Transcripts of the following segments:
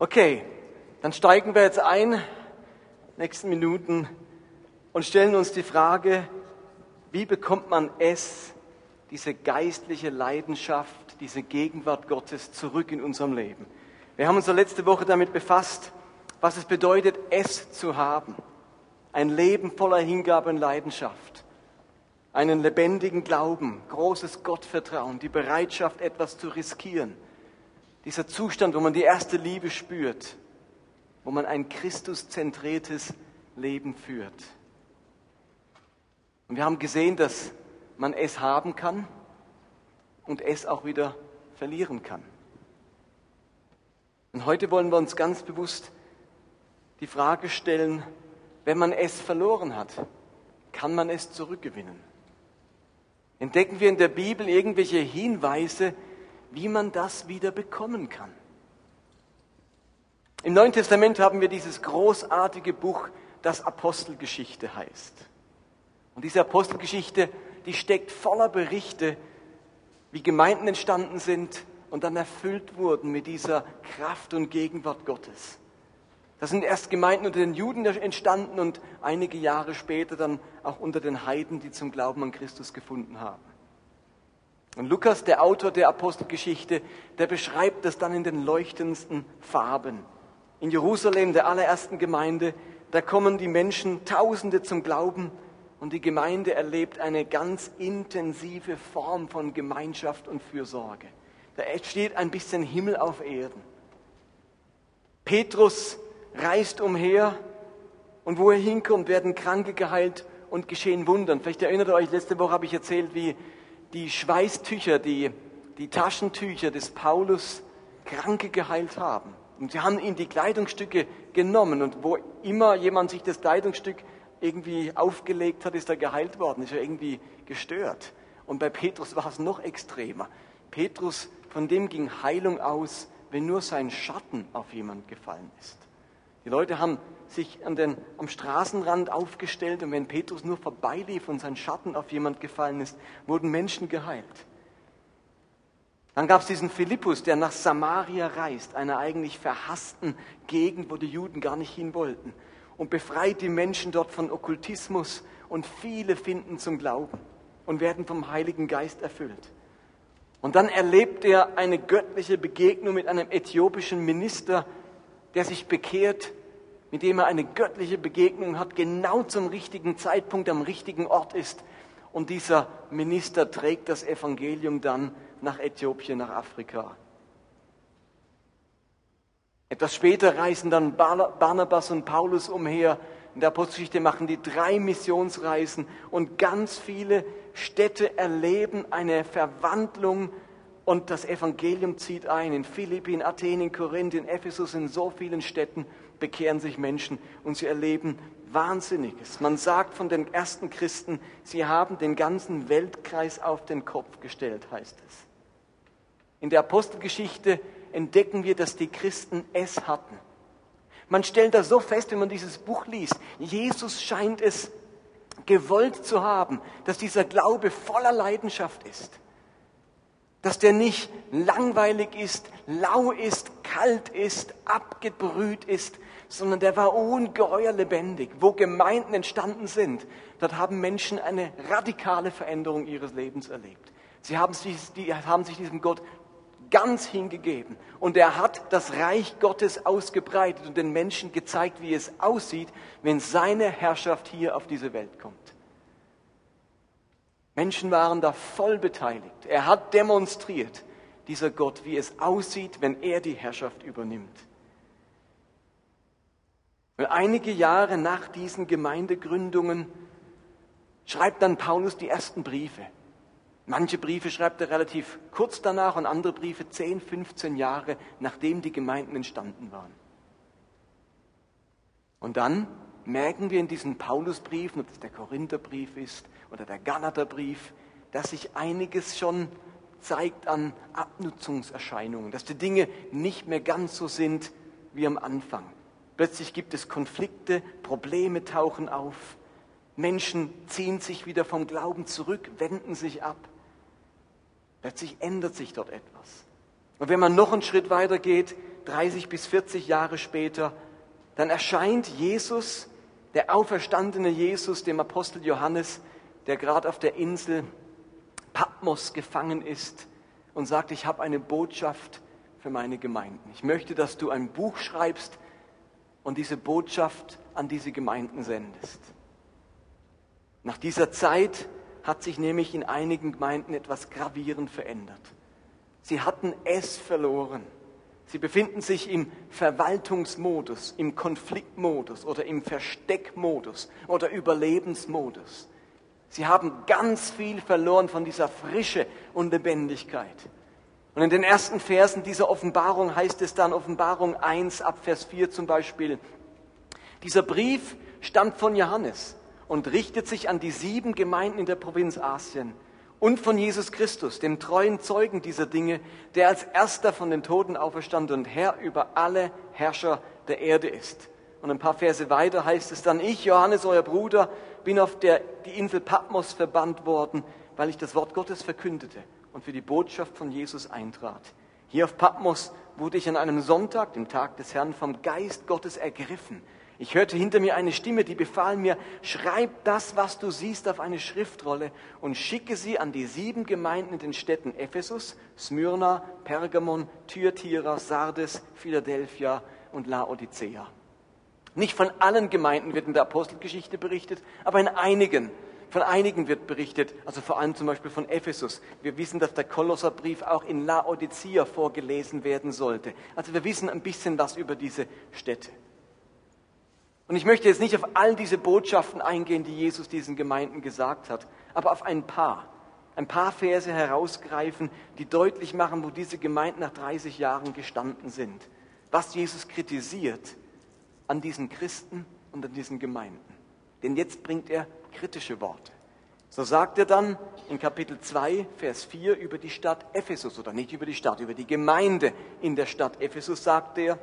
Okay, dann steigen wir jetzt ein, nächsten Minuten, und stellen uns die Frage, wie bekommt man es, diese geistliche Leidenschaft, diese Gegenwart Gottes zurück in unserem Leben? Wir haben uns letzte Woche damit befasst, was es bedeutet, es zu haben. Ein Leben voller Hingabe und Leidenschaft. Einen lebendigen Glauben, großes Gottvertrauen, die Bereitschaft, etwas zu riskieren dieser Zustand, wo man die erste Liebe spürt, wo man ein Christuszentriertes Leben führt. Und wir haben gesehen, dass man es haben kann und es auch wieder verlieren kann. Und heute wollen wir uns ganz bewusst die Frage stellen, wenn man es verloren hat, kann man es zurückgewinnen? Entdecken wir in der Bibel irgendwelche Hinweise, wie man das wieder bekommen kann. Im Neuen Testament haben wir dieses großartige Buch, das Apostelgeschichte heißt. Und diese Apostelgeschichte, die steckt voller Berichte, wie Gemeinden entstanden sind und dann erfüllt wurden mit dieser Kraft und Gegenwart Gottes. Da sind erst Gemeinden unter den Juden entstanden und einige Jahre später dann auch unter den Heiden, die zum Glauben an Christus gefunden haben. Und Lukas, der Autor der Apostelgeschichte, der beschreibt das dann in den leuchtendsten Farben. In Jerusalem, der allerersten Gemeinde, da kommen die Menschen, Tausende zum Glauben und die Gemeinde erlebt eine ganz intensive Form von Gemeinschaft und Fürsorge. Da entsteht ein bisschen Himmel auf Erden. Petrus reist umher und wo er hinkommt, werden Kranke geheilt und geschehen Wundern. Vielleicht erinnert ihr euch, letzte Woche habe ich erzählt, wie die Schweißtücher, die, die Taschentücher des Paulus Kranke geheilt haben. Und sie haben ihm die Kleidungsstücke genommen und wo immer jemand sich das Kleidungsstück irgendwie aufgelegt hat, ist er geheilt worden, ist er irgendwie gestört. Und bei Petrus war es noch extremer. Petrus, von dem ging Heilung aus, wenn nur sein Schatten auf jemand gefallen ist. Die Leute haben sich an den, am Straßenrand aufgestellt und wenn Petrus nur vorbeilief und sein Schatten auf jemand gefallen ist, wurden Menschen geheilt. Dann gab es diesen Philippus, der nach Samaria reist, einer eigentlich verhassten Gegend, wo die Juden gar nicht hin wollten, und befreit die Menschen dort von Okkultismus und viele finden zum Glauben und werden vom Heiligen Geist erfüllt. Und dann erlebt er eine göttliche Begegnung mit einem äthiopischen Minister, der sich bekehrt mit dem er eine göttliche Begegnung hat, genau zum richtigen Zeitpunkt am richtigen Ort ist. Und dieser Minister trägt das Evangelium dann nach Äthiopien, nach Afrika. Etwas später reisen dann Barnabas und Paulus umher. In der Apostelgeschichte machen die drei Missionsreisen und ganz viele Städte erleben eine Verwandlung und das Evangelium zieht ein. In Philippi, in Athen, in Korinth, in Ephesus, in so vielen Städten bekehren sich Menschen und sie erleben Wahnsinniges. Man sagt von den ersten Christen, sie haben den ganzen Weltkreis auf den Kopf gestellt, heißt es. In der Apostelgeschichte entdecken wir, dass die Christen es hatten. Man stellt das so fest, wenn man dieses Buch liest. Jesus scheint es gewollt zu haben, dass dieser Glaube voller Leidenschaft ist dass der nicht langweilig ist, lau ist, kalt ist, abgebrüht ist, sondern der war ungeheuer lebendig. Wo Gemeinden entstanden sind, dort haben Menschen eine radikale Veränderung ihres Lebens erlebt. Sie haben sich, die, haben sich diesem Gott ganz hingegeben. Und er hat das Reich Gottes ausgebreitet und den Menschen gezeigt, wie es aussieht, wenn seine Herrschaft hier auf diese Welt kommt. Menschen waren da voll beteiligt. Er hat demonstriert, dieser Gott, wie es aussieht, wenn er die Herrschaft übernimmt. Und einige Jahre nach diesen Gemeindegründungen schreibt dann Paulus die ersten Briefe. Manche Briefe schreibt er relativ kurz danach und andere Briefe 10, 15 Jahre nachdem die Gemeinden entstanden waren. Und dann merken wir in diesen Paulusbriefen, ob es der Korintherbrief ist oder der Galaterbrief, dass sich einiges schon zeigt an Abnutzungserscheinungen, dass die Dinge nicht mehr ganz so sind wie am Anfang. Plötzlich gibt es Konflikte, Probleme tauchen auf, Menschen ziehen sich wieder vom Glauben zurück, wenden sich ab. Plötzlich ändert sich dort etwas. Und wenn man noch einen Schritt weiter geht, 30 bis 40 Jahre später, dann erscheint Jesus, der auferstandene Jesus, dem Apostel Johannes, der gerade auf der Insel Patmos gefangen ist und sagt, ich habe eine Botschaft für meine Gemeinden. Ich möchte, dass du ein Buch schreibst und diese Botschaft an diese Gemeinden sendest. Nach dieser Zeit hat sich nämlich in einigen Gemeinden etwas gravierend verändert. Sie hatten es verloren. Sie befinden sich im Verwaltungsmodus, im Konfliktmodus oder im Versteckmodus oder Überlebensmodus. Sie haben ganz viel verloren von dieser Frische und Lebendigkeit. Und in den ersten Versen dieser Offenbarung heißt es dann, Offenbarung 1 ab Vers 4 zum Beispiel, dieser Brief stammt von Johannes und richtet sich an die sieben Gemeinden in der Provinz Asien und von Jesus Christus, dem treuen Zeugen dieser Dinge, der als erster von den Toten auferstand und Herr über alle Herrscher der Erde ist. Und ein paar Verse weiter heißt es dann, ich, Johannes, euer Bruder, bin auf der, die Insel Patmos verbannt worden, weil ich das Wort Gottes verkündete und für die Botschaft von Jesus eintrat. Hier auf Patmos wurde ich an einem Sonntag, dem Tag des Herrn, vom Geist Gottes ergriffen. Ich hörte hinter mir eine Stimme, die befahl mir, schreib das, was du siehst, auf eine Schriftrolle und schicke sie an die sieben Gemeinden in den Städten Ephesus, Smyrna, Pergamon, Thyatira, Sardes, Philadelphia und Laodicea. Nicht von allen Gemeinden wird in der Apostelgeschichte berichtet, aber in einigen. Von einigen wird berichtet, also vor allem zum Beispiel von Ephesus. Wir wissen, dass der Kolosserbrief auch in Laodicea vorgelesen werden sollte. Also wir wissen ein bisschen was über diese Städte. Und ich möchte jetzt nicht auf all diese Botschaften eingehen, die Jesus diesen Gemeinden gesagt hat, aber auf ein paar. Ein paar Verse herausgreifen, die deutlich machen, wo diese Gemeinden nach 30 Jahren gestanden sind. Was Jesus kritisiert an diesen Christen und an diesen Gemeinden. Denn jetzt bringt er kritische Worte. So sagt er dann in Kapitel 2, Vers 4 über die Stadt Ephesus, oder nicht über die Stadt, über die Gemeinde in der Stadt Ephesus, sagt er,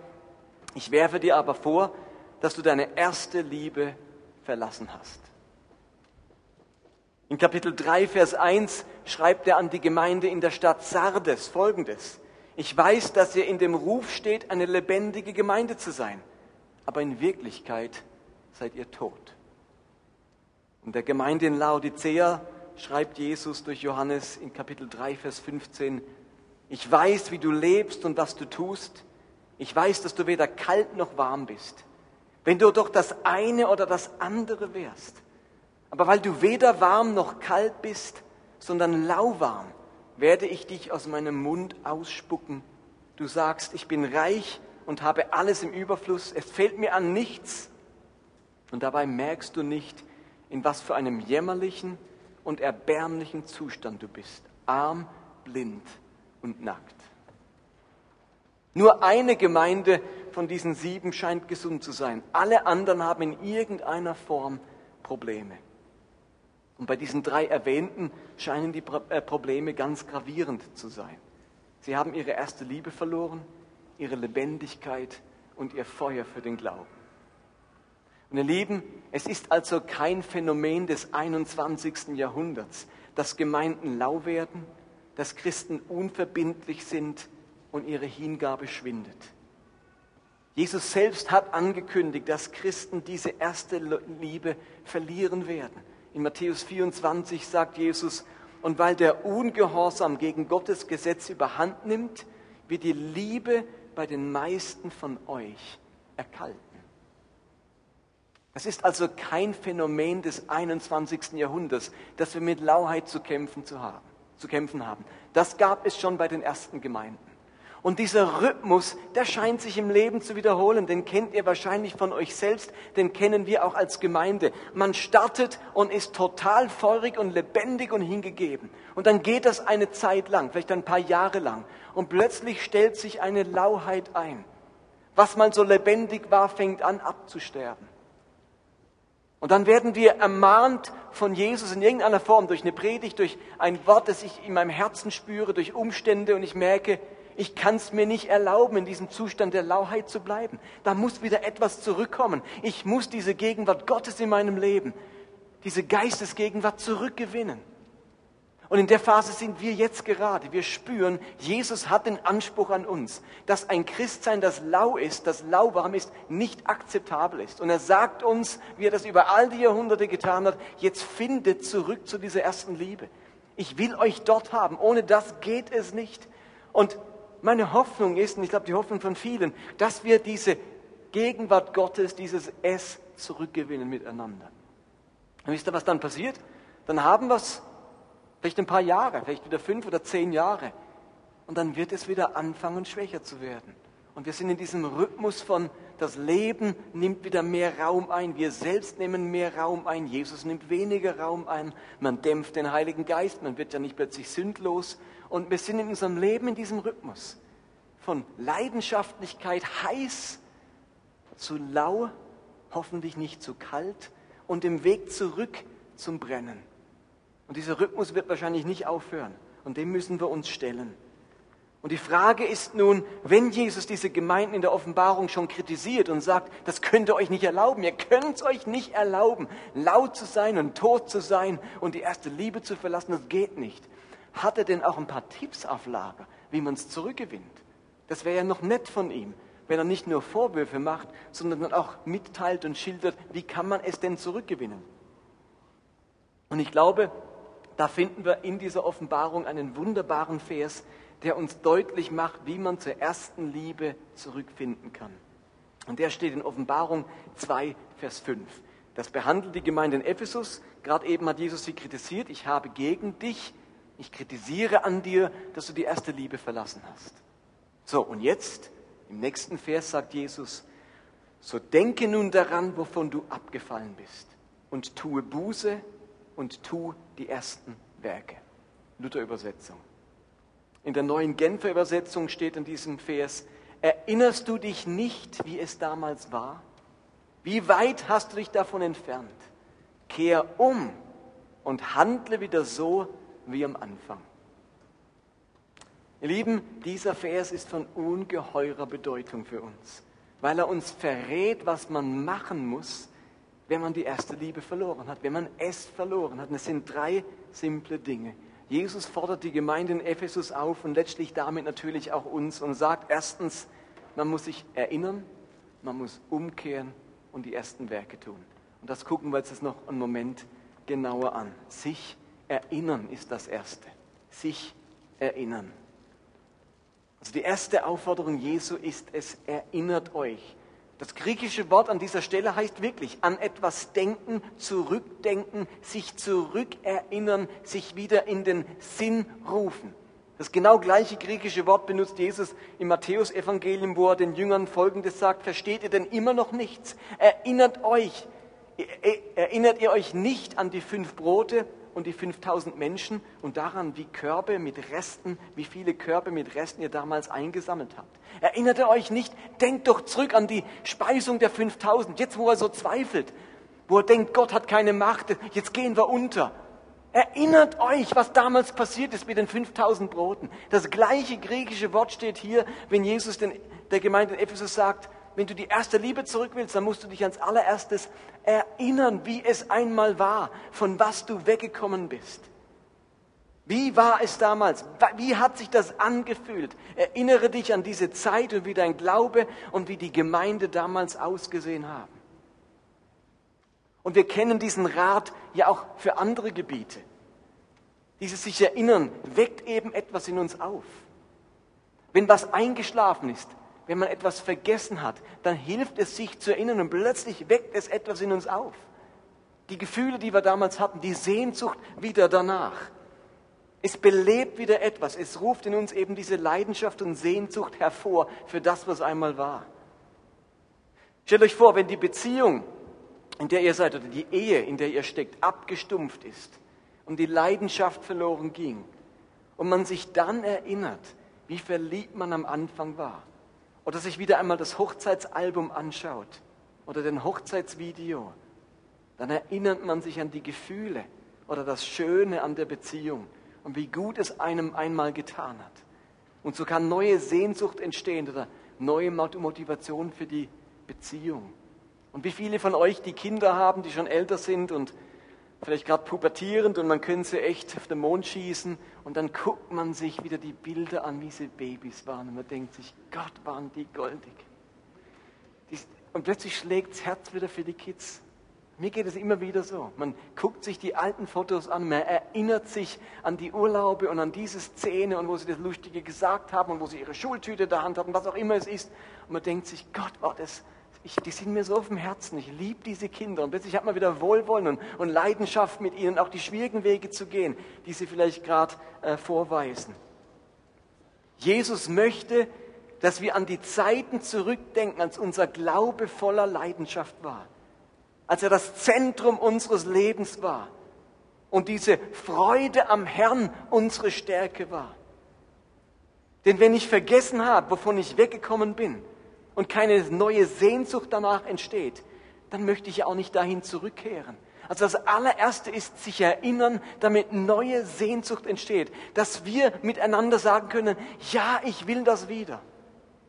ich werfe dir aber vor, dass du deine erste Liebe verlassen hast. In Kapitel 3, Vers 1 schreibt er an die Gemeinde in der Stadt Sardes folgendes. Ich weiß, dass ihr in dem Ruf steht, eine lebendige Gemeinde zu sein aber in Wirklichkeit seid ihr tot. Und der Gemeinde in Laodicea schreibt Jesus durch Johannes in Kapitel 3, Vers 15, ich weiß, wie du lebst und was du tust. Ich weiß, dass du weder kalt noch warm bist. Wenn du doch das eine oder das andere wärst. Aber weil du weder warm noch kalt bist, sondern lauwarm, werde ich dich aus meinem Mund ausspucken. Du sagst, ich bin reich und habe alles im Überfluss, es fehlt mir an nichts. Und dabei merkst du nicht, in was für einem jämmerlichen und erbärmlichen Zustand du bist. Arm, blind und nackt. Nur eine Gemeinde von diesen sieben scheint gesund zu sein. Alle anderen haben in irgendeiner Form Probleme. Und bei diesen drei erwähnten scheinen die äh, Probleme ganz gravierend zu sein. Sie haben ihre erste Liebe verloren, ihre Lebendigkeit und ihr Feuer für den Glauben. Und ihr Lieben, es ist also kein Phänomen des 21. Jahrhunderts, dass Gemeinden lau werden, dass Christen unverbindlich sind und ihre Hingabe schwindet. Jesus selbst hat angekündigt, dass Christen diese erste Liebe verlieren werden. In Matthäus 24 sagt Jesus, und weil der Ungehorsam gegen Gottes Gesetz überhand nimmt, wird die Liebe bei den meisten von euch erkalten. Es ist also kein Phänomen des 21. Jahrhunderts, dass wir mit Lauheit zu kämpfen, zu, haben, zu kämpfen haben. Das gab es schon bei den ersten Gemeinden. Und dieser Rhythmus, der scheint sich im Leben zu wiederholen. Den kennt ihr wahrscheinlich von euch selbst, den kennen wir auch als Gemeinde. Man startet und ist total feurig und lebendig und hingegeben. Und dann geht das eine Zeit lang, vielleicht ein paar Jahre lang. Und plötzlich stellt sich eine Lauheit ein. Was mal so lebendig war, fängt an abzusterben. Und dann werden wir ermahnt von Jesus in irgendeiner Form, durch eine Predigt, durch ein Wort, das ich in meinem Herzen spüre, durch Umstände und ich merke, ich kann es mir nicht erlauben, in diesem Zustand der Lauheit zu bleiben. Da muss wieder etwas zurückkommen. Ich muss diese Gegenwart Gottes in meinem Leben, diese Geistesgegenwart zurückgewinnen. Und in der Phase sind wir jetzt gerade. Wir spüren, Jesus hat den Anspruch an uns, dass ein Christsein, das lau ist, das lauwarm ist, nicht akzeptabel ist. Und er sagt uns, wie er das über all die Jahrhunderte getan hat, jetzt findet zurück zu dieser ersten Liebe. Ich will euch dort haben. Ohne das geht es nicht. Und meine Hoffnung ist, und ich glaube die Hoffnung von vielen, dass wir diese Gegenwart Gottes, dieses Es zurückgewinnen miteinander. Und wisst ihr, was dann passiert? Dann haben wir es vielleicht ein paar Jahre, vielleicht wieder fünf oder zehn Jahre. Und dann wird es wieder anfangen, schwächer zu werden. Und wir sind in diesem Rhythmus von, das Leben nimmt wieder mehr Raum ein, wir selbst nehmen mehr Raum ein, Jesus nimmt weniger Raum ein, man dämpft den Heiligen Geist, man wird ja nicht plötzlich sündlos. Und wir sind in unserem Leben in diesem Rhythmus von Leidenschaftlichkeit heiß zu lau, hoffentlich nicht zu kalt und dem Weg zurück zum Brennen. Und dieser Rhythmus wird wahrscheinlich nicht aufhören. Und dem müssen wir uns stellen. Und die Frage ist nun, wenn Jesus diese Gemeinden in der Offenbarung schon kritisiert und sagt, das könnt ihr euch nicht erlauben, ihr könnt es euch nicht erlauben, laut zu sein und tot zu sein und die erste Liebe zu verlassen, das geht nicht. Hat er denn auch ein paar Tipps auf Lager, wie man es zurückgewinnt? Das wäre ja noch nett von ihm, wenn er nicht nur Vorwürfe macht, sondern auch mitteilt und schildert, wie kann man es denn zurückgewinnen? Und ich glaube, da finden wir in dieser Offenbarung einen wunderbaren Vers, der uns deutlich macht, wie man zur ersten Liebe zurückfinden kann. Und der steht in Offenbarung 2, Vers 5. Das behandelt die Gemeinde in Ephesus. Gerade eben hat Jesus sie kritisiert. Ich habe gegen dich, ich kritisiere an dir, dass du die erste Liebe verlassen hast. So, und jetzt, im nächsten Vers sagt Jesus, so denke nun daran, wovon du abgefallen bist, und tue Buße und tu die ersten Werke. Luther-Übersetzung. In der neuen Genfer Übersetzung steht in diesem Vers, erinnerst du dich nicht, wie es damals war? Wie weit hast du dich davon entfernt? Kehr um und handle wieder so wie am Anfang. Ihr Lieben, dieser Vers ist von ungeheurer Bedeutung für uns, weil er uns verrät, was man machen muss, wenn man die erste Liebe verloren hat, wenn man es verloren hat. Und es sind drei simple Dinge. Jesus fordert die Gemeinde in Ephesus auf und letztlich damit natürlich auch uns und sagt erstens, man muss sich erinnern, man muss umkehren und die ersten Werke tun. Und das gucken wir jetzt noch einen Moment genauer an. Sich erinnern ist das Erste. Sich erinnern. Also die erste Aufforderung Jesu ist es, erinnert euch das griechische Wort an dieser Stelle heißt wirklich an etwas denken, zurückdenken, sich zurückerinnern, sich wieder in den Sinn rufen. Das genau gleiche griechische Wort benutzt Jesus im Matthäusevangelium, wo er den Jüngern Folgendes sagt, versteht ihr denn immer noch nichts? Erinnert euch, erinnert ihr euch nicht an die fünf Brote und die 5000 Menschen und daran, wie Körbe mit Resten, wie viele Körbe mit Resten ihr damals eingesammelt habt. Erinnert ihr euch nicht? Denkt doch zurück an die Speisung der 5000. Jetzt, wo er so zweifelt, wo er denkt, Gott hat keine Macht, jetzt gehen wir unter. Erinnert euch, was damals passiert ist mit den 5000 Broten. Das gleiche griechische Wort steht hier, wenn Jesus den, der Gemeinde in Ephesus sagt, wenn du die erste Liebe zurück willst, dann musst du dich ans allererstes erinnern, wie es einmal war, von was du weggekommen bist. Wie war es damals? Wie hat sich das angefühlt? Erinnere dich an diese Zeit und wie dein Glaube und wie die Gemeinde damals ausgesehen haben. Und wir kennen diesen Rat ja auch für andere Gebiete. Dieses sich erinnern weckt eben etwas in uns auf. Wenn was eingeschlafen ist, wenn man etwas vergessen hat, dann hilft es sich zu erinnern und plötzlich weckt es etwas in uns auf. Die Gefühle, die wir damals hatten, die Sehnsucht wieder danach. Es belebt wieder etwas. Es ruft in uns eben diese Leidenschaft und Sehnsucht hervor für das, was einmal war. Stellt euch vor, wenn die Beziehung, in der ihr seid, oder die Ehe, in der ihr steckt, abgestumpft ist und die Leidenschaft verloren ging und man sich dann erinnert, wie verliebt man am Anfang war oder sich wieder einmal das Hochzeitsalbum anschaut oder den Hochzeitsvideo, dann erinnert man sich an die Gefühle oder das Schöne an der Beziehung und wie gut es einem einmal getan hat. Und so kann neue Sehnsucht entstehen oder neue Motivation für die Beziehung. Und wie viele von euch, die Kinder haben, die schon älter sind und vielleicht gerade pubertierend und man könnte sie echt auf den Mond schießen und dann guckt man sich wieder die Bilder an, wie sie Babys waren und man denkt sich, Gott, waren die goldig. Und plötzlich schlägt das Herz wieder für die Kids. Mir geht es immer wieder so. Man guckt sich die alten Fotos an, man erinnert sich an die Urlaube und an diese Szene und wo sie das Lustige gesagt haben und wo sie ihre Schultüte in der Hand hatten, was auch immer es ist. Und man denkt sich, Gott, war das, ich, die sind mir so auf dem Herzen. Ich liebe diese Kinder. Und plötzlich hat man wieder Wohlwollen und, und Leidenschaft mit ihnen, auch die schwierigen Wege zu gehen, die sie vielleicht gerade äh, vorweisen. Jesus möchte, dass wir an die Zeiten zurückdenken, als unser Glaube voller Leidenschaft war als er das Zentrum unseres Lebens war und diese Freude am Herrn unsere Stärke war. Denn wenn ich vergessen habe, wovon ich weggekommen bin und keine neue Sehnsucht danach entsteht, dann möchte ich auch nicht dahin zurückkehren. Also das allererste ist sich erinnern, damit neue Sehnsucht entsteht, dass wir miteinander sagen können, ja, ich will das wieder.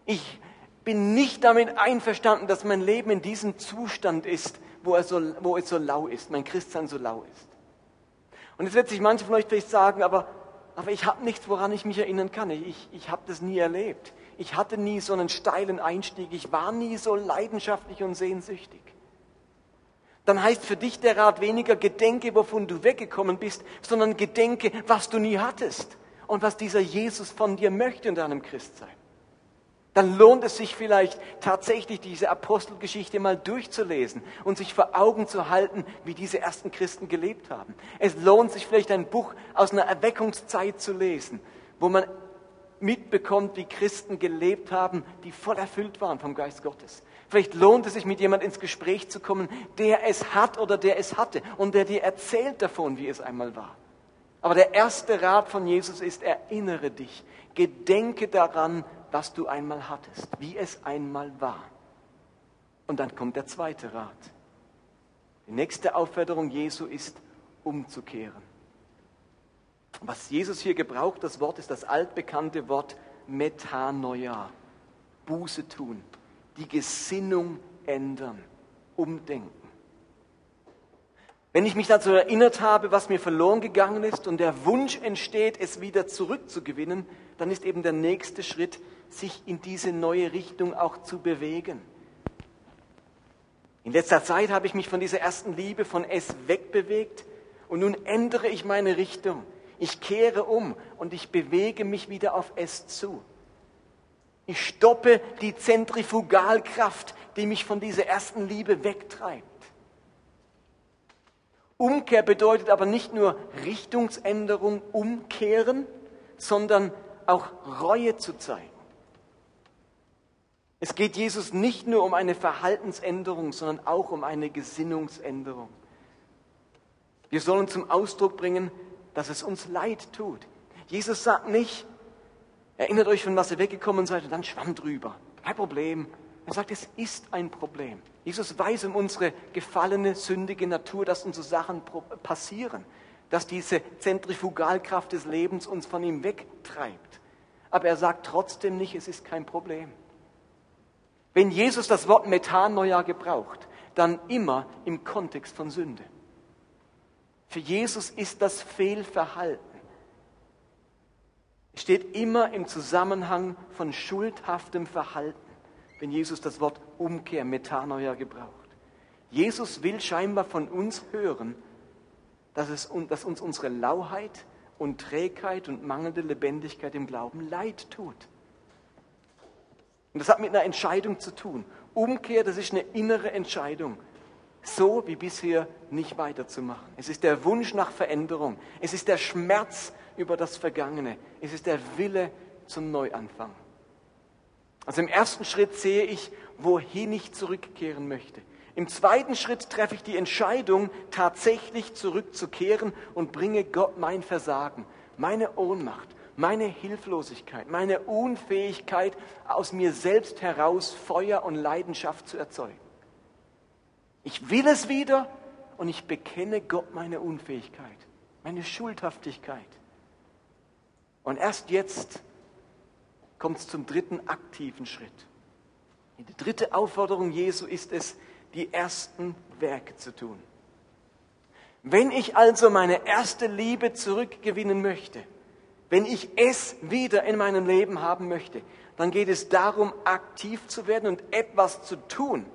Ich bin nicht damit einverstanden, dass mein Leben in diesem Zustand ist, wo, er so, wo es so lau ist, mein Christsein so lau ist. Und jetzt wird sich manche von euch vielleicht sagen, aber, aber ich habe nichts, woran ich mich erinnern kann. Ich, ich habe das nie erlebt. Ich hatte nie so einen steilen Einstieg. Ich war nie so leidenschaftlich und sehnsüchtig. Dann heißt für dich der Rat weniger Gedenke, wovon du weggekommen bist, sondern Gedenke, was du nie hattest und was dieser Jesus von dir möchte in deinem Christsein dann lohnt es sich vielleicht tatsächlich diese Apostelgeschichte mal durchzulesen und sich vor Augen zu halten, wie diese ersten Christen gelebt haben. Es lohnt sich vielleicht ein Buch aus einer Erweckungszeit zu lesen, wo man mitbekommt, wie Christen gelebt haben, die voll erfüllt waren vom Geist Gottes. Vielleicht lohnt es sich, mit jemand ins Gespräch zu kommen, der es hat oder der es hatte und der dir erzählt davon, wie es einmal war. Aber der erste Rat von Jesus ist, erinnere dich, gedenke daran, was du einmal hattest, wie es einmal war. Und dann kommt der zweite Rat. Die nächste Aufforderung Jesu ist, umzukehren. Was Jesus hier gebraucht, das Wort ist das altbekannte Wort Metanoia, Buße tun, die Gesinnung ändern, umdenken. Wenn ich mich dazu erinnert habe, was mir verloren gegangen ist und der Wunsch entsteht, es wieder zurückzugewinnen, dann ist eben der nächste Schritt, sich in diese neue Richtung auch zu bewegen. In letzter Zeit habe ich mich von dieser ersten Liebe von es wegbewegt und nun ändere ich meine Richtung. Ich kehre um und ich bewege mich wieder auf es zu. Ich stoppe die Zentrifugalkraft, die mich von dieser ersten Liebe wegtreibt. Umkehr bedeutet aber nicht nur Richtungsänderung, umkehren, sondern auch Reue zu zeigen. Es geht Jesus nicht nur um eine Verhaltensänderung, sondern auch um eine Gesinnungsänderung. Wir sollen zum Ausdruck bringen, dass es uns leid tut. Jesus sagt nicht, erinnert euch, von was ihr weggekommen seid und dann schwamm drüber. Kein Problem. Er sagt, es ist ein Problem. Jesus weiß um unsere gefallene, sündige Natur, dass unsere Sachen passieren, dass diese Zentrifugalkraft des Lebens uns von ihm wegtreibt. Aber er sagt trotzdem nicht, es ist kein Problem. Wenn Jesus das Wort Metanoia gebraucht, dann immer im Kontext von Sünde. Für Jesus ist das Fehlverhalten. Es steht immer im Zusammenhang von schuldhaftem Verhalten, wenn Jesus das Wort Umkehr, Metanoia gebraucht. Jesus will scheinbar von uns hören, dass, es, dass uns unsere Lauheit und Trägheit und mangelnde Lebendigkeit im Glauben leid tut. Und das hat mit einer Entscheidung zu tun. Umkehr, das ist eine innere Entscheidung. So wie bisher nicht weiterzumachen. Es ist der Wunsch nach Veränderung. Es ist der Schmerz über das Vergangene. Es ist der Wille zum Neuanfang. Also im ersten Schritt sehe ich, wohin ich zurückkehren möchte. Im zweiten Schritt treffe ich die Entscheidung, tatsächlich zurückzukehren und bringe Gott mein Versagen, meine Ohnmacht, meine Hilflosigkeit, meine Unfähigkeit, aus mir selbst heraus Feuer und Leidenschaft zu erzeugen. Ich will es wieder und ich bekenne Gott meine Unfähigkeit, meine Schuldhaftigkeit. Und erst jetzt kommt es zum dritten aktiven Schritt. Die dritte Aufforderung Jesu ist es, die ersten Werke zu tun. Wenn ich also meine erste Liebe zurückgewinnen möchte, wenn ich es wieder in meinem Leben haben möchte, dann geht es darum, aktiv zu werden und etwas zu tun.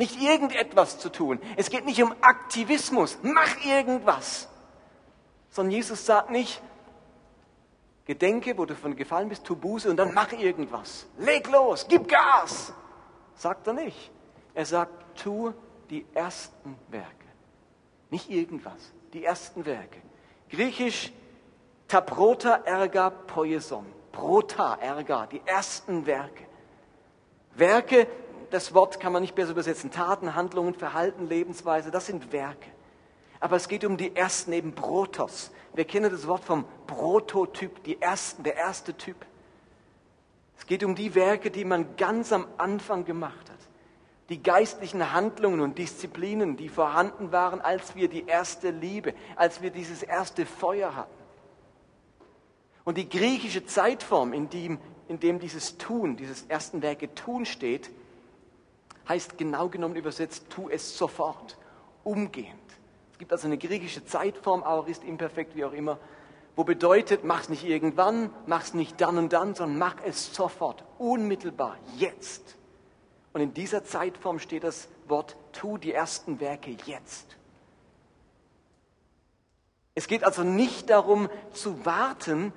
Nicht irgendetwas zu tun. Es geht nicht um Aktivismus. Mach irgendwas. Sondern Jesus sagt nicht, gedenke, wo du von gefallen bist, tu Buße und dann mach irgendwas. Leg los, gib Gas. Sagt er nicht. Er sagt, tu die ersten Werke. Nicht irgendwas, die ersten Werke. Griechisch taprota erga poieson. Prota erga, die ersten Werke. Werke, das Wort kann man nicht besser übersetzen. Taten, Handlungen, Verhalten, Lebensweise, das sind Werke. Aber es geht um die ersten, eben Protos. Wir kennen das Wort vom Prototyp, die ersten, der erste Typ. Es geht um die Werke, die man ganz am Anfang gemacht hat die geistlichen Handlungen und Disziplinen, die vorhanden waren, als wir die erste Liebe, als wir dieses erste Feuer hatten. Und die griechische Zeitform, in dem, in dem dieses Tun, dieses ersten Werke Tun steht, heißt genau genommen übersetzt, tu es sofort, umgehend. Es gibt also eine griechische Zeitform, Aorist, imperfekt, wie auch immer, wo bedeutet, mach es nicht irgendwann, mach es nicht dann und dann, sondern mach es sofort, unmittelbar, jetzt. Und in dieser Zeitform steht das Wort, tu die ersten Werke jetzt. Es geht also nicht darum zu warten,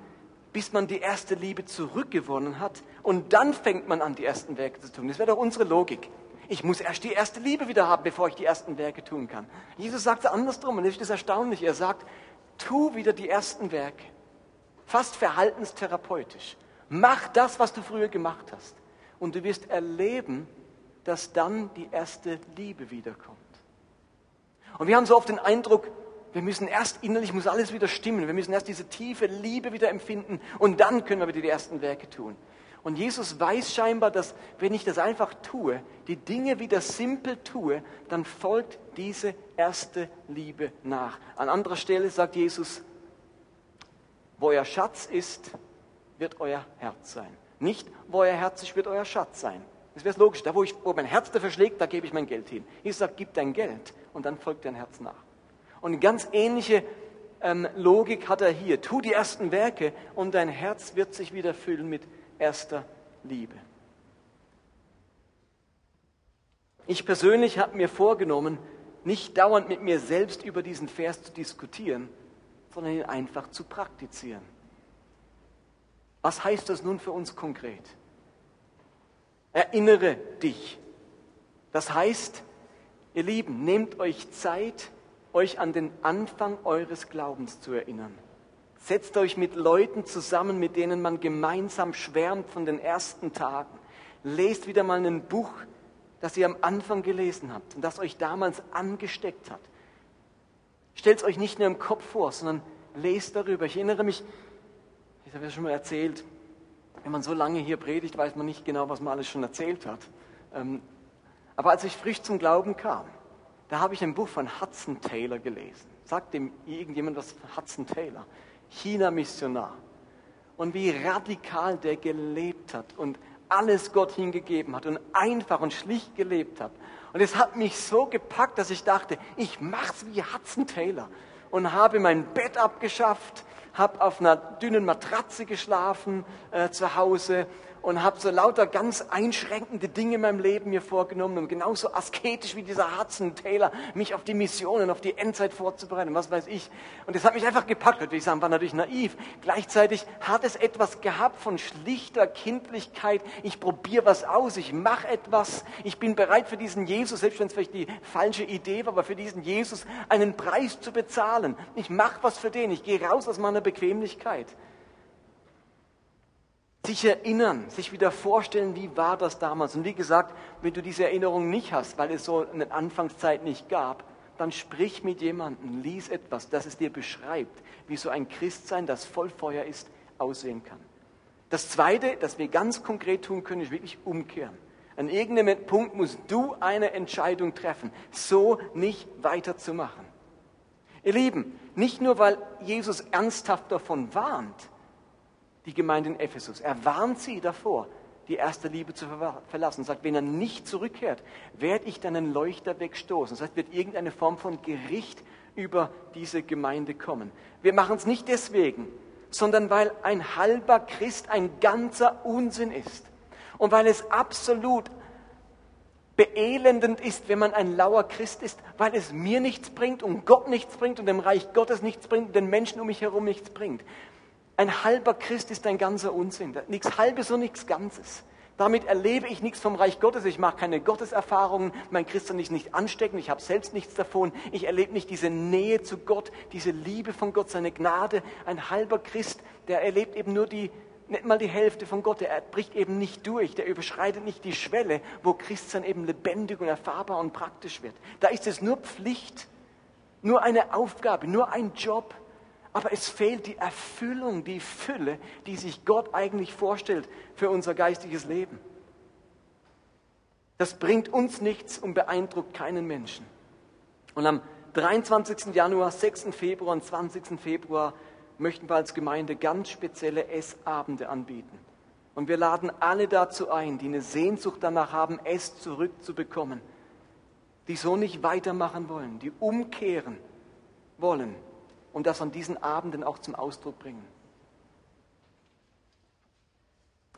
bis man die erste Liebe zurückgewonnen hat und dann fängt man an, die ersten Werke zu tun. Das wäre doch unsere Logik. Ich muss erst die erste Liebe wieder haben, bevor ich die ersten Werke tun kann. Jesus sagt es andersrum und das ist erstaunlich. Er sagt, tu wieder die ersten Werke. Fast verhaltenstherapeutisch. Mach das, was du früher gemacht hast. Und du wirst erleben, dass dann die erste Liebe wiederkommt. Und wir haben so oft den Eindruck, wir müssen erst innerlich, muss alles wieder stimmen. Wir müssen erst diese tiefe Liebe wieder empfinden und dann können wir wieder die ersten Werke tun. Und Jesus weiß scheinbar, dass wenn ich das einfach tue, die Dinge wieder simpel tue, dann folgt diese erste Liebe nach. An anderer Stelle sagt Jesus, wo euer Schatz ist, wird euer Herz sein. Nicht, wo euer Herz ist, wird euer Schatz sein. Das wäre logisch. Da, wo, ich, wo mein Herz dafür schlägt, da gebe ich mein Geld hin. Jesus sagt, gib dein Geld und dann folgt dein Herz nach. Und eine ganz ähnliche ähm, Logik hat er hier. Tu die ersten Werke und dein Herz wird sich wieder füllen mit erster Liebe. Ich persönlich habe mir vorgenommen, nicht dauernd mit mir selbst über diesen Vers zu diskutieren, sondern ihn einfach zu praktizieren. Was heißt das nun für uns konkret? Erinnere dich. Das heißt, ihr Lieben, nehmt euch Zeit, euch an den Anfang eures Glaubens zu erinnern. Setzt euch mit Leuten zusammen, mit denen man gemeinsam schwärmt von den ersten Tagen. Lest wieder mal ein Buch, das ihr am Anfang gelesen habt und das euch damals angesteckt hat. Stellt es euch nicht nur im Kopf vor, sondern lest darüber. Ich erinnere mich, ich habe ja schon mal erzählt, wenn man so lange hier predigt, weiß man nicht genau, was man alles schon erzählt hat. Ähm, aber als ich frisch zum Glauben kam, da habe ich ein Buch von Hudson Taylor gelesen. Sagt dem irgendjemand was Hudson Taylor? China-Missionar. Und wie radikal der gelebt hat und alles Gott hingegeben hat und einfach und schlicht gelebt hat. Und es hat mich so gepackt, dass ich dachte, ich mach's wie Hudson Taylor und habe mein Bett abgeschafft, habe auf einer dünnen Matratze geschlafen äh, zu Hause und habe so lauter ganz einschränkende Dinge in meinem Leben mir vorgenommen und genauso asketisch wie dieser Hudson Taylor mich auf die Missionen, auf die Endzeit vorzubereiten, was weiß ich. Und das hat mich einfach gepackt, würde ich sagen, war natürlich naiv. Gleichzeitig hat es etwas gehabt von schlichter Kindlichkeit. Ich probiere was aus, ich mache etwas, ich bin bereit für diesen Jesus, selbst wenn es vielleicht die falsche Idee war, aber für diesen Jesus einen Preis zu bezahlen. Ich mache was für den, ich gehe raus aus meiner Bequemlichkeit sich erinnern, sich wieder vorstellen, wie war das damals. Und wie gesagt, wenn du diese Erinnerung nicht hast, weil es so eine Anfangszeit nicht gab, dann sprich mit jemandem, lies etwas, das es dir beschreibt, wie so ein Christsein, das voll Feuer ist, aussehen kann. Das Zweite, das wir ganz konkret tun können, ist wirklich umkehren. An irgendeinem Punkt musst du eine Entscheidung treffen, so nicht weiterzumachen. Ihr Lieben, nicht nur, weil Jesus ernsthaft davon warnt, die Gemeinde in Ephesus. Er warnt sie davor, die erste Liebe zu verlassen. Er sagt, wenn er nicht zurückkehrt, werde ich deinen Leuchter wegstoßen. Das heißt, wird irgendeine Form von Gericht über diese Gemeinde kommen. Wir machen es nicht deswegen, sondern weil ein halber Christ ein ganzer Unsinn ist. Und weil es absolut beelendend ist, wenn man ein lauer Christ ist, weil es mir nichts bringt und Gott nichts bringt und dem Reich Gottes nichts bringt und den Menschen um mich herum nichts bringt. Ein halber Christ ist ein ganzer Unsinn. Nichts Halbes und nichts Ganzes. Damit erlebe ich nichts vom Reich Gottes. Ich mache keine Gotteserfahrungen. Mein Christen ist nicht ansteckend. Ich habe selbst nichts davon. Ich erlebe nicht diese Nähe zu Gott, diese Liebe von Gott, seine Gnade. Ein halber Christ, der erlebt eben nur die, nicht mal die Hälfte von Gott. Er bricht eben nicht durch. Der überschreitet nicht die Schwelle, wo Christsein eben lebendig und erfahrbar und praktisch wird. Da ist es nur Pflicht, nur eine Aufgabe, nur ein Job aber es fehlt die Erfüllung, die Fülle, die sich Gott eigentlich vorstellt für unser geistiges Leben. Das bringt uns nichts und beeindruckt keinen Menschen. Und am 23. Januar, 6. Februar und 20. Februar möchten wir als Gemeinde ganz spezielle Essabende anbieten. Und wir laden alle dazu ein, die eine Sehnsucht danach haben, es zurückzubekommen, die so nicht weitermachen wollen, die umkehren wollen und das an diesen Abenden auch zum Ausdruck bringen.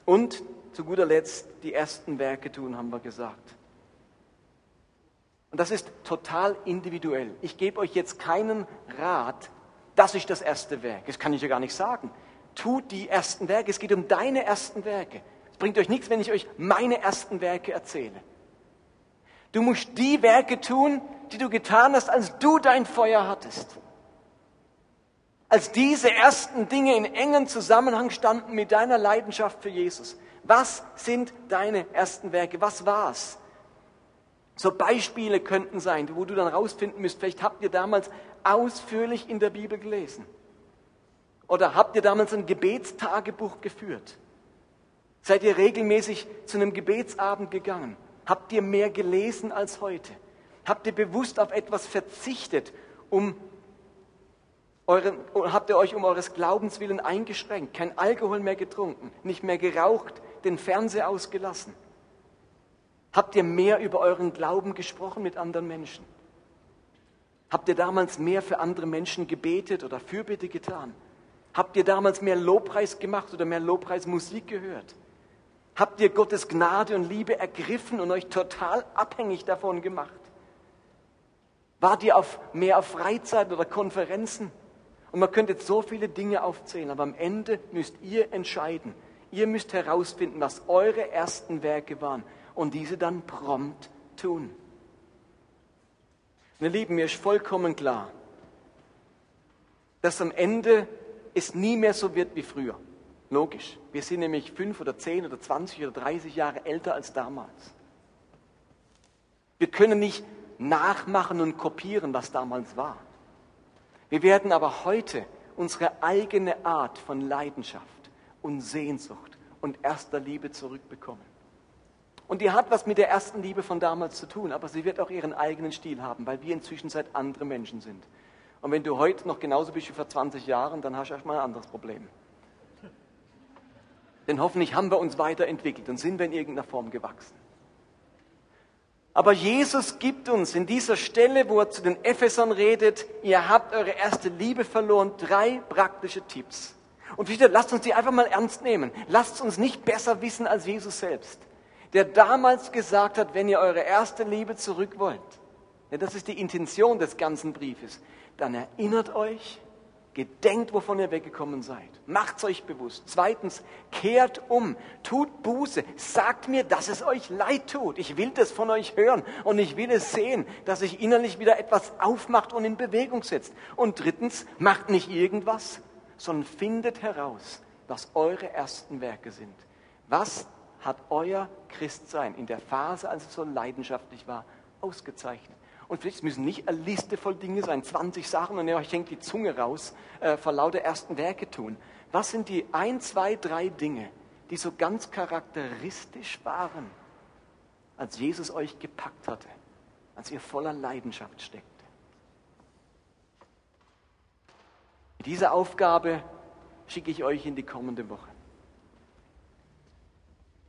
Und zu guter Letzt die ersten Werke tun, haben wir gesagt. Und das ist total individuell. Ich gebe euch jetzt keinen Rat, das ist das erste Werk. Das kann ich ja gar nicht sagen. Tut die ersten Werke. Es geht um deine ersten Werke. Es bringt euch nichts, wenn ich euch meine ersten Werke erzähle. Du musst die Werke tun, die du getan hast, als du dein Feuer hattest als diese ersten Dinge in engen Zusammenhang standen mit deiner Leidenschaft für Jesus. Was sind deine ersten Werke? Was war's? So Beispiele könnten sein, wo du dann rausfinden müsst, vielleicht habt ihr damals ausführlich in der Bibel gelesen. Oder habt ihr damals ein Gebetstagebuch geführt? Seid ihr regelmäßig zu einem Gebetsabend gegangen? Habt ihr mehr gelesen als heute? Habt ihr bewusst auf etwas verzichtet, um euren, habt ihr euch um eures Glaubens willen eingeschränkt, kein Alkohol mehr getrunken, nicht mehr geraucht, den Fernseher ausgelassen? Habt ihr mehr über euren Glauben gesprochen mit anderen Menschen? Habt ihr damals mehr für andere Menschen gebetet oder Fürbitte getan? Habt ihr damals mehr Lobpreis gemacht oder mehr Lobpreismusik gehört? Habt ihr Gottes Gnade und Liebe ergriffen und euch total abhängig davon gemacht? Wart ihr auf, mehr auf Freizeit oder Konferenzen? Und man könnte jetzt so viele Dinge aufzählen, aber am Ende müsst ihr entscheiden. Ihr müsst herausfinden, was eure ersten Werke waren und diese dann prompt tun. Meine Lieben, mir ist vollkommen klar, dass am Ende es nie mehr so wird wie früher. Logisch. Wir sind nämlich fünf oder zehn oder zwanzig oder dreißig Jahre älter als damals. Wir können nicht nachmachen und kopieren, was damals war. Wir werden aber heute unsere eigene Art von Leidenschaft und Sehnsucht und erster Liebe zurückbekommen. Und die hat was mit der ersten Liebe von damals zu tun, aber sie wird auch ihren eigenen Stil haben, weil wir inzwischen seit andere Menschen sind. Und wenn du heute noch genauso bist wie vor 20 Jahren, dann hast du erstmal ein anderes Problem. Denn hoffentlich haben wir uns weiterentwickelt und sind wir in irgendeiner Form gewachsen. Aber Jesus gibt uns in dieser Stelle, wo er zu den Ephesern redet, ihr habt eure erste Liebe verloren, drei praktische Tipps. Und wieder, lasst uns die einfach mal ernst nehmen. Lasst uns nicht besser wissen als Jesus selbst, der damals gesagt hat, wenn ihr eure erste Liebe zurück wollt, ja, das ist die Intention des ganzen Briefes, dann erinnert euch Gedenkt, wovon ihr weggekommen seid. Macht's euch bewusst. Zweitens, kehrt um, tut Buße, sagt mir, dass es euch leid tut. Ich will das von euch hören und ich will es sehen, dass sich innerlich wieder etwas aufmacht und in Bewegung setzt. Und drittens, macht nicht irgendwas, sondern findet heraus, was eure ersten Werke sind. Was hat euer Christsein in der Phase, als es so leidenschaftlich war, ausgezeichnet? Und vielleicht müssen nicht eine Liste voll Dinge sein, 20 Sachen und ihr euch hängt die Zunge raus äh, vor lauter ersten Werke tun. Was sind die ein, zwei, drei Dinge, die so ganz charakteristisch waren, als Jesus euch gepackt hatte, als ihr voller Leidenschaft steckte? Mit dieser Aufgabe schicke ich euch in die kommende Woche.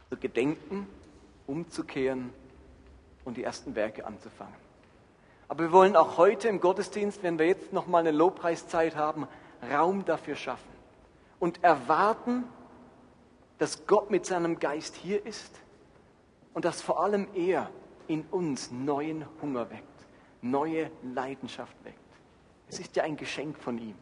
Zu gedenken, umzukehren und die ersten Werke anzufangen. Aber wir wollen auch heute im Gottesdienst, wenn wir jetzt noch mal eine Lobpreiszeit haben, Raum dafür schaffen und erwarten, dass Gott mit seinem Geist hier ist und dass vor allem er in uns neuen Hunger weckt, neue Leidenschaft weckt. Es ist ja ein Geschenk von ihm.